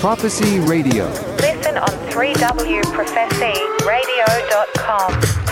Prophecy Radio. Listen on 3wprophecyradio.com.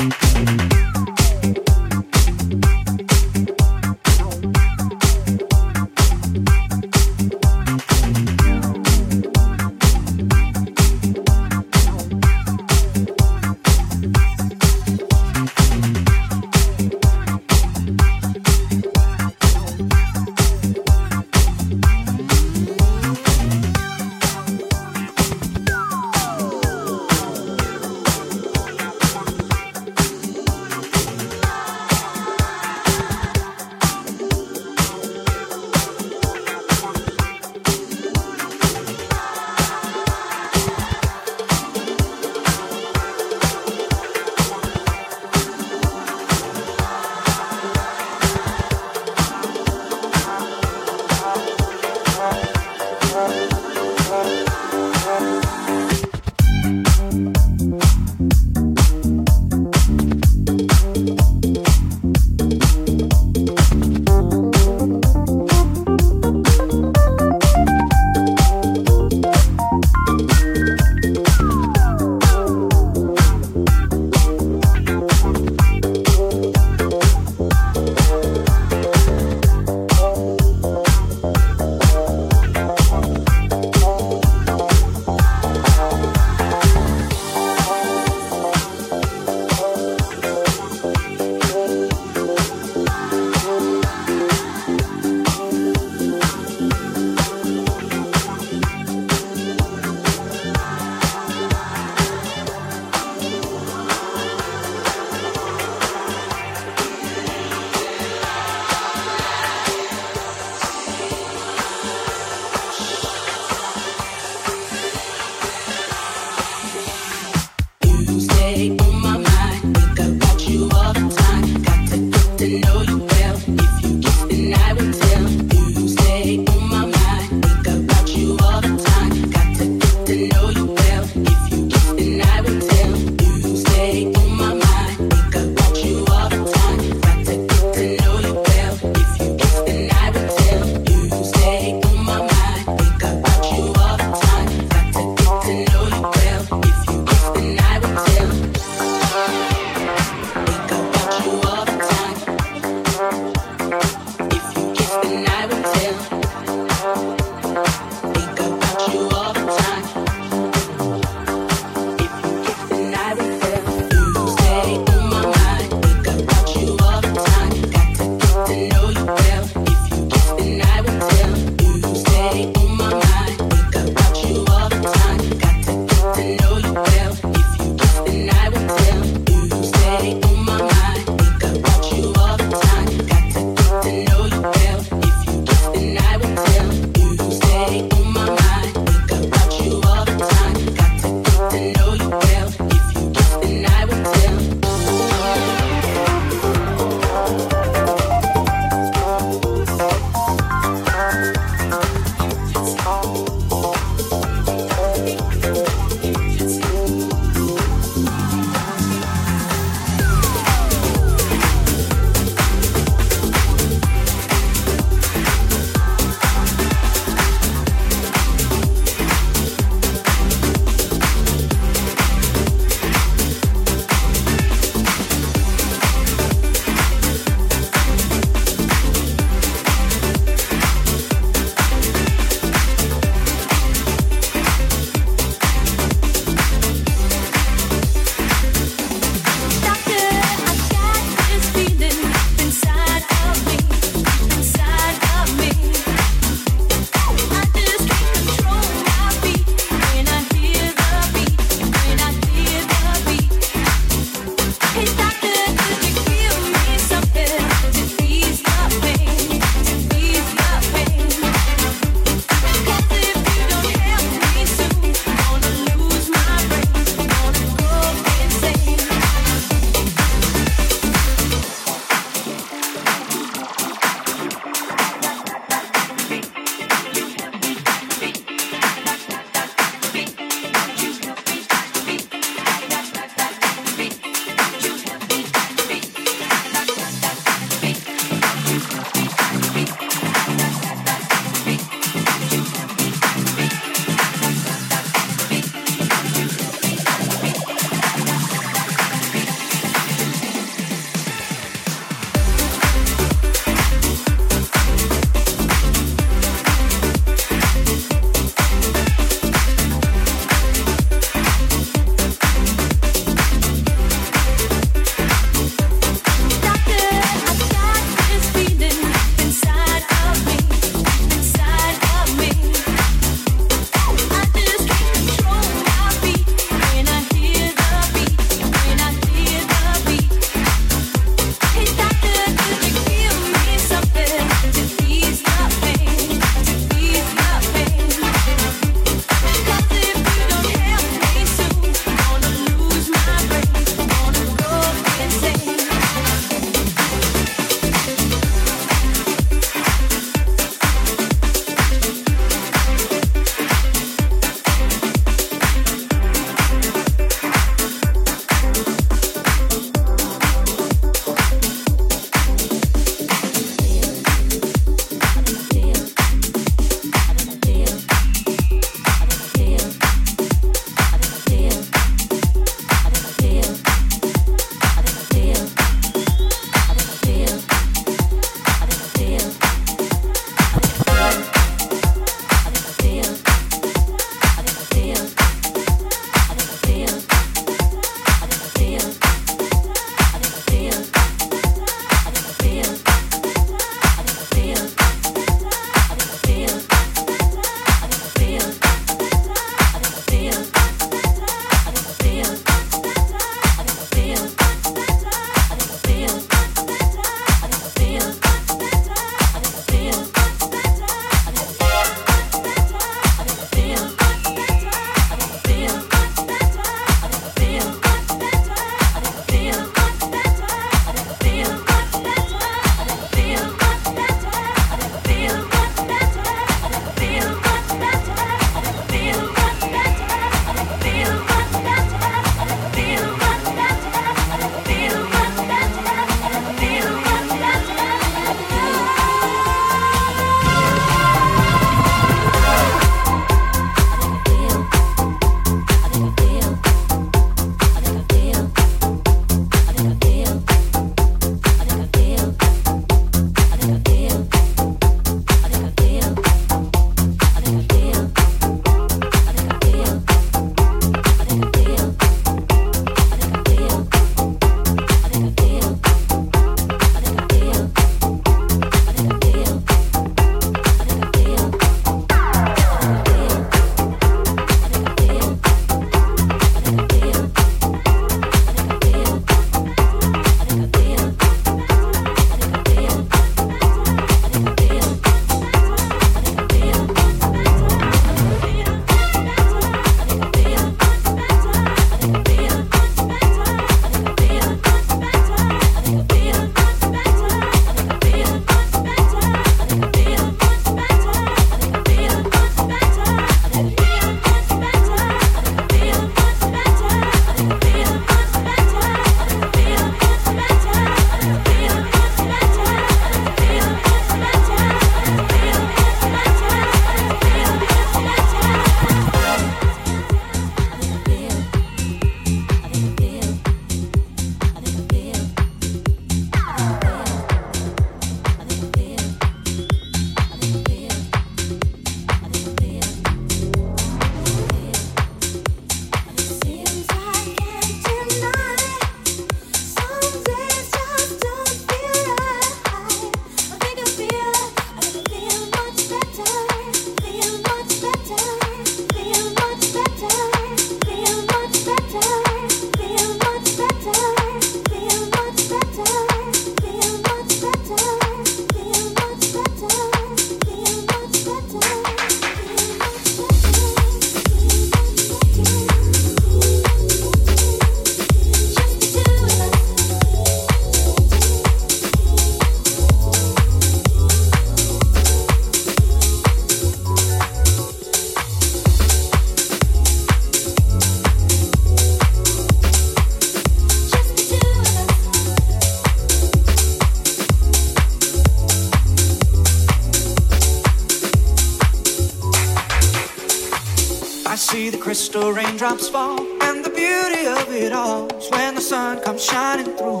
raindrops fall. And the beauty of it all is when the sun comes shining through.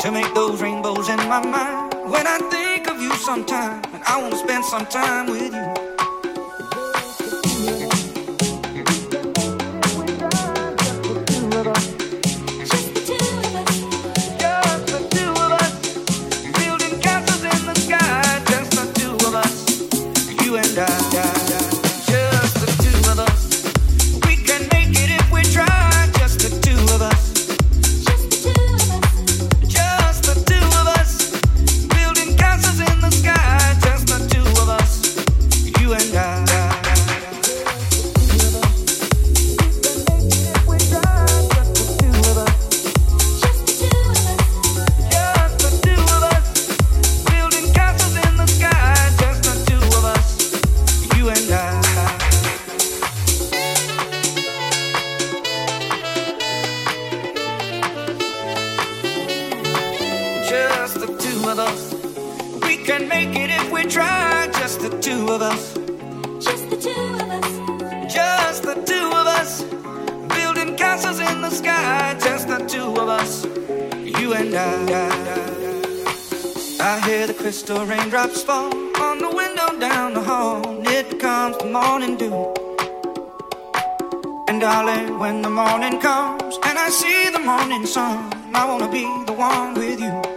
To make those rainbows in my mind. When I think of you sometime, and I wanna spend some time with you. And darling, when the morning comes and I see the morning sun, I wanna be the one with you.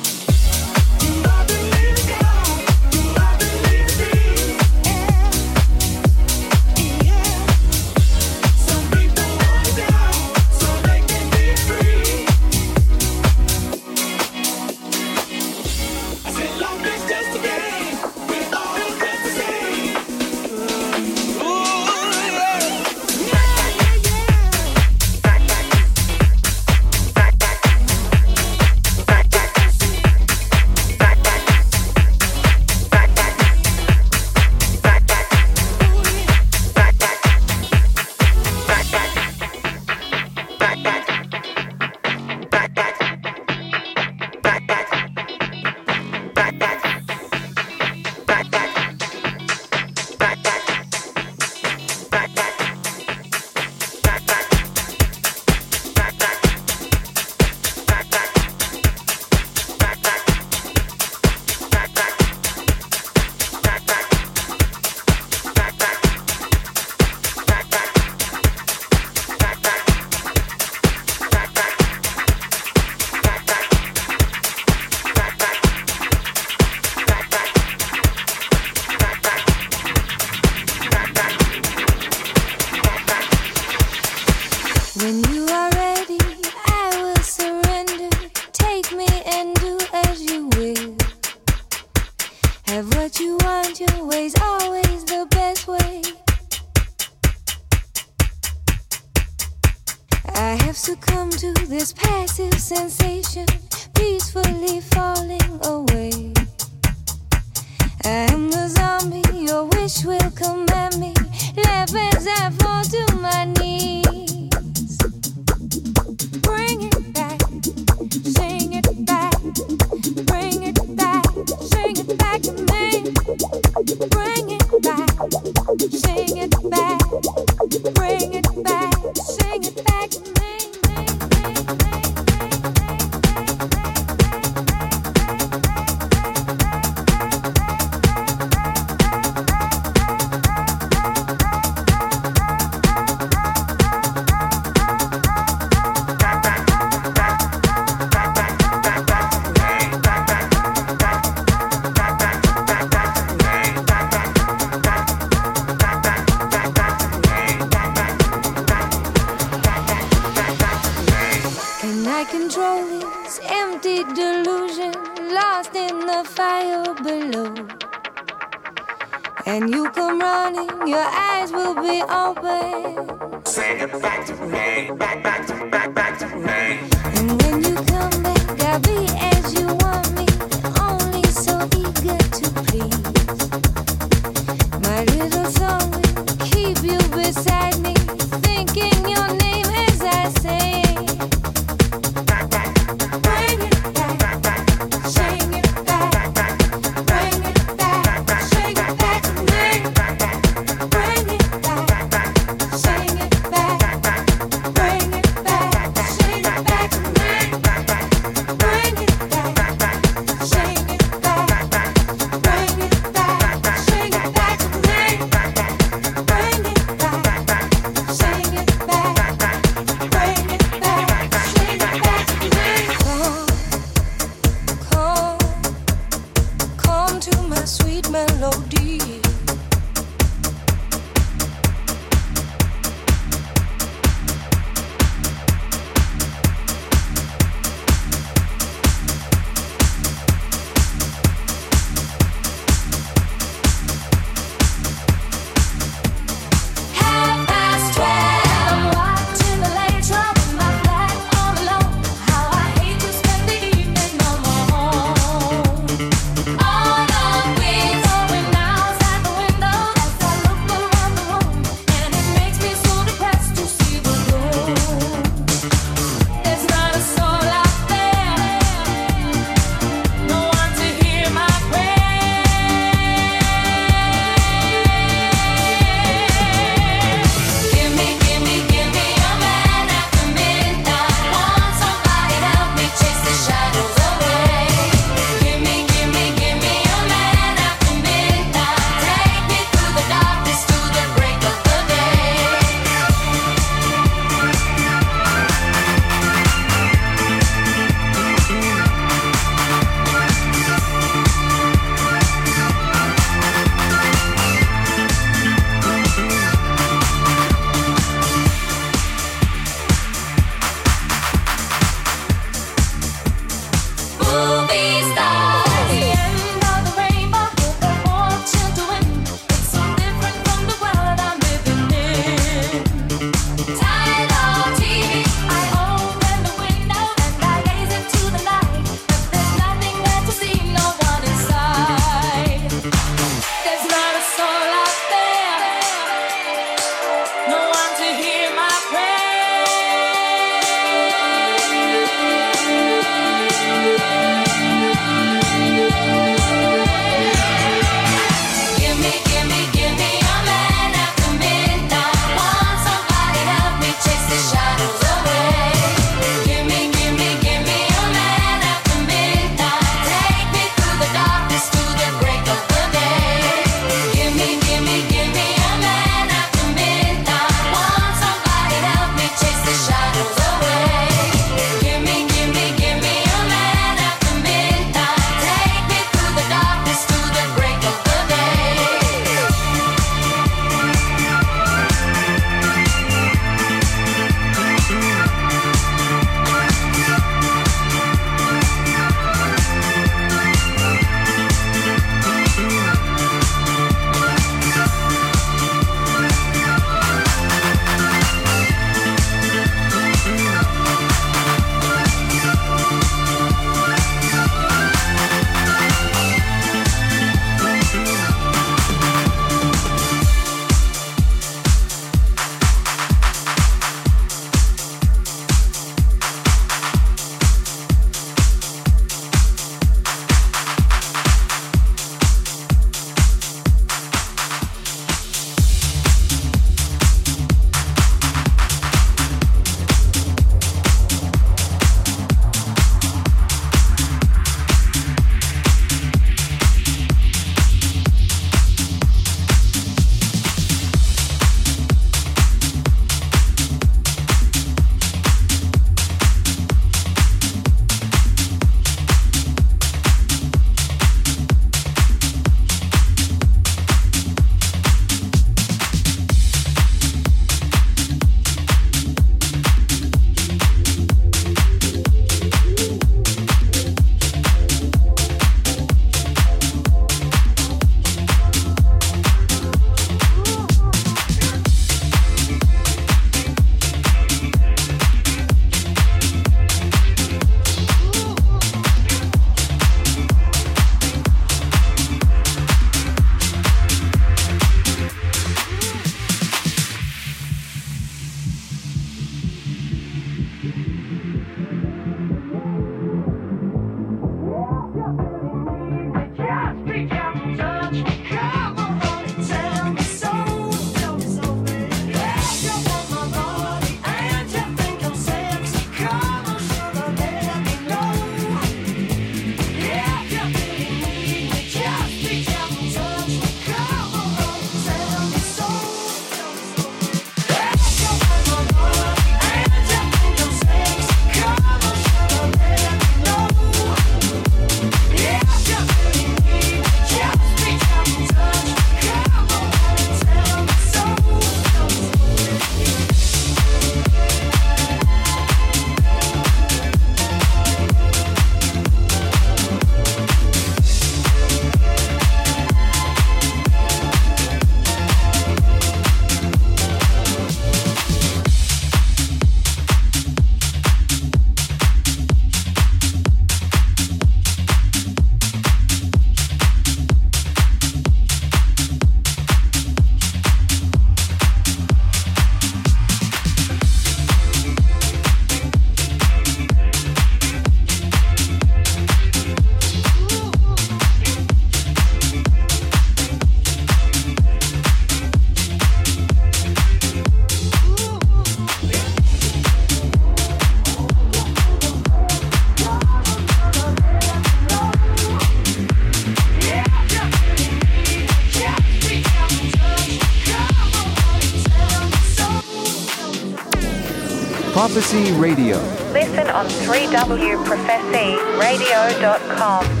Radio. Listen on 3wprophecyradio.com.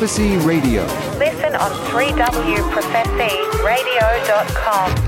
Prophecy Radio. Listen on 3wprophecyradio.com.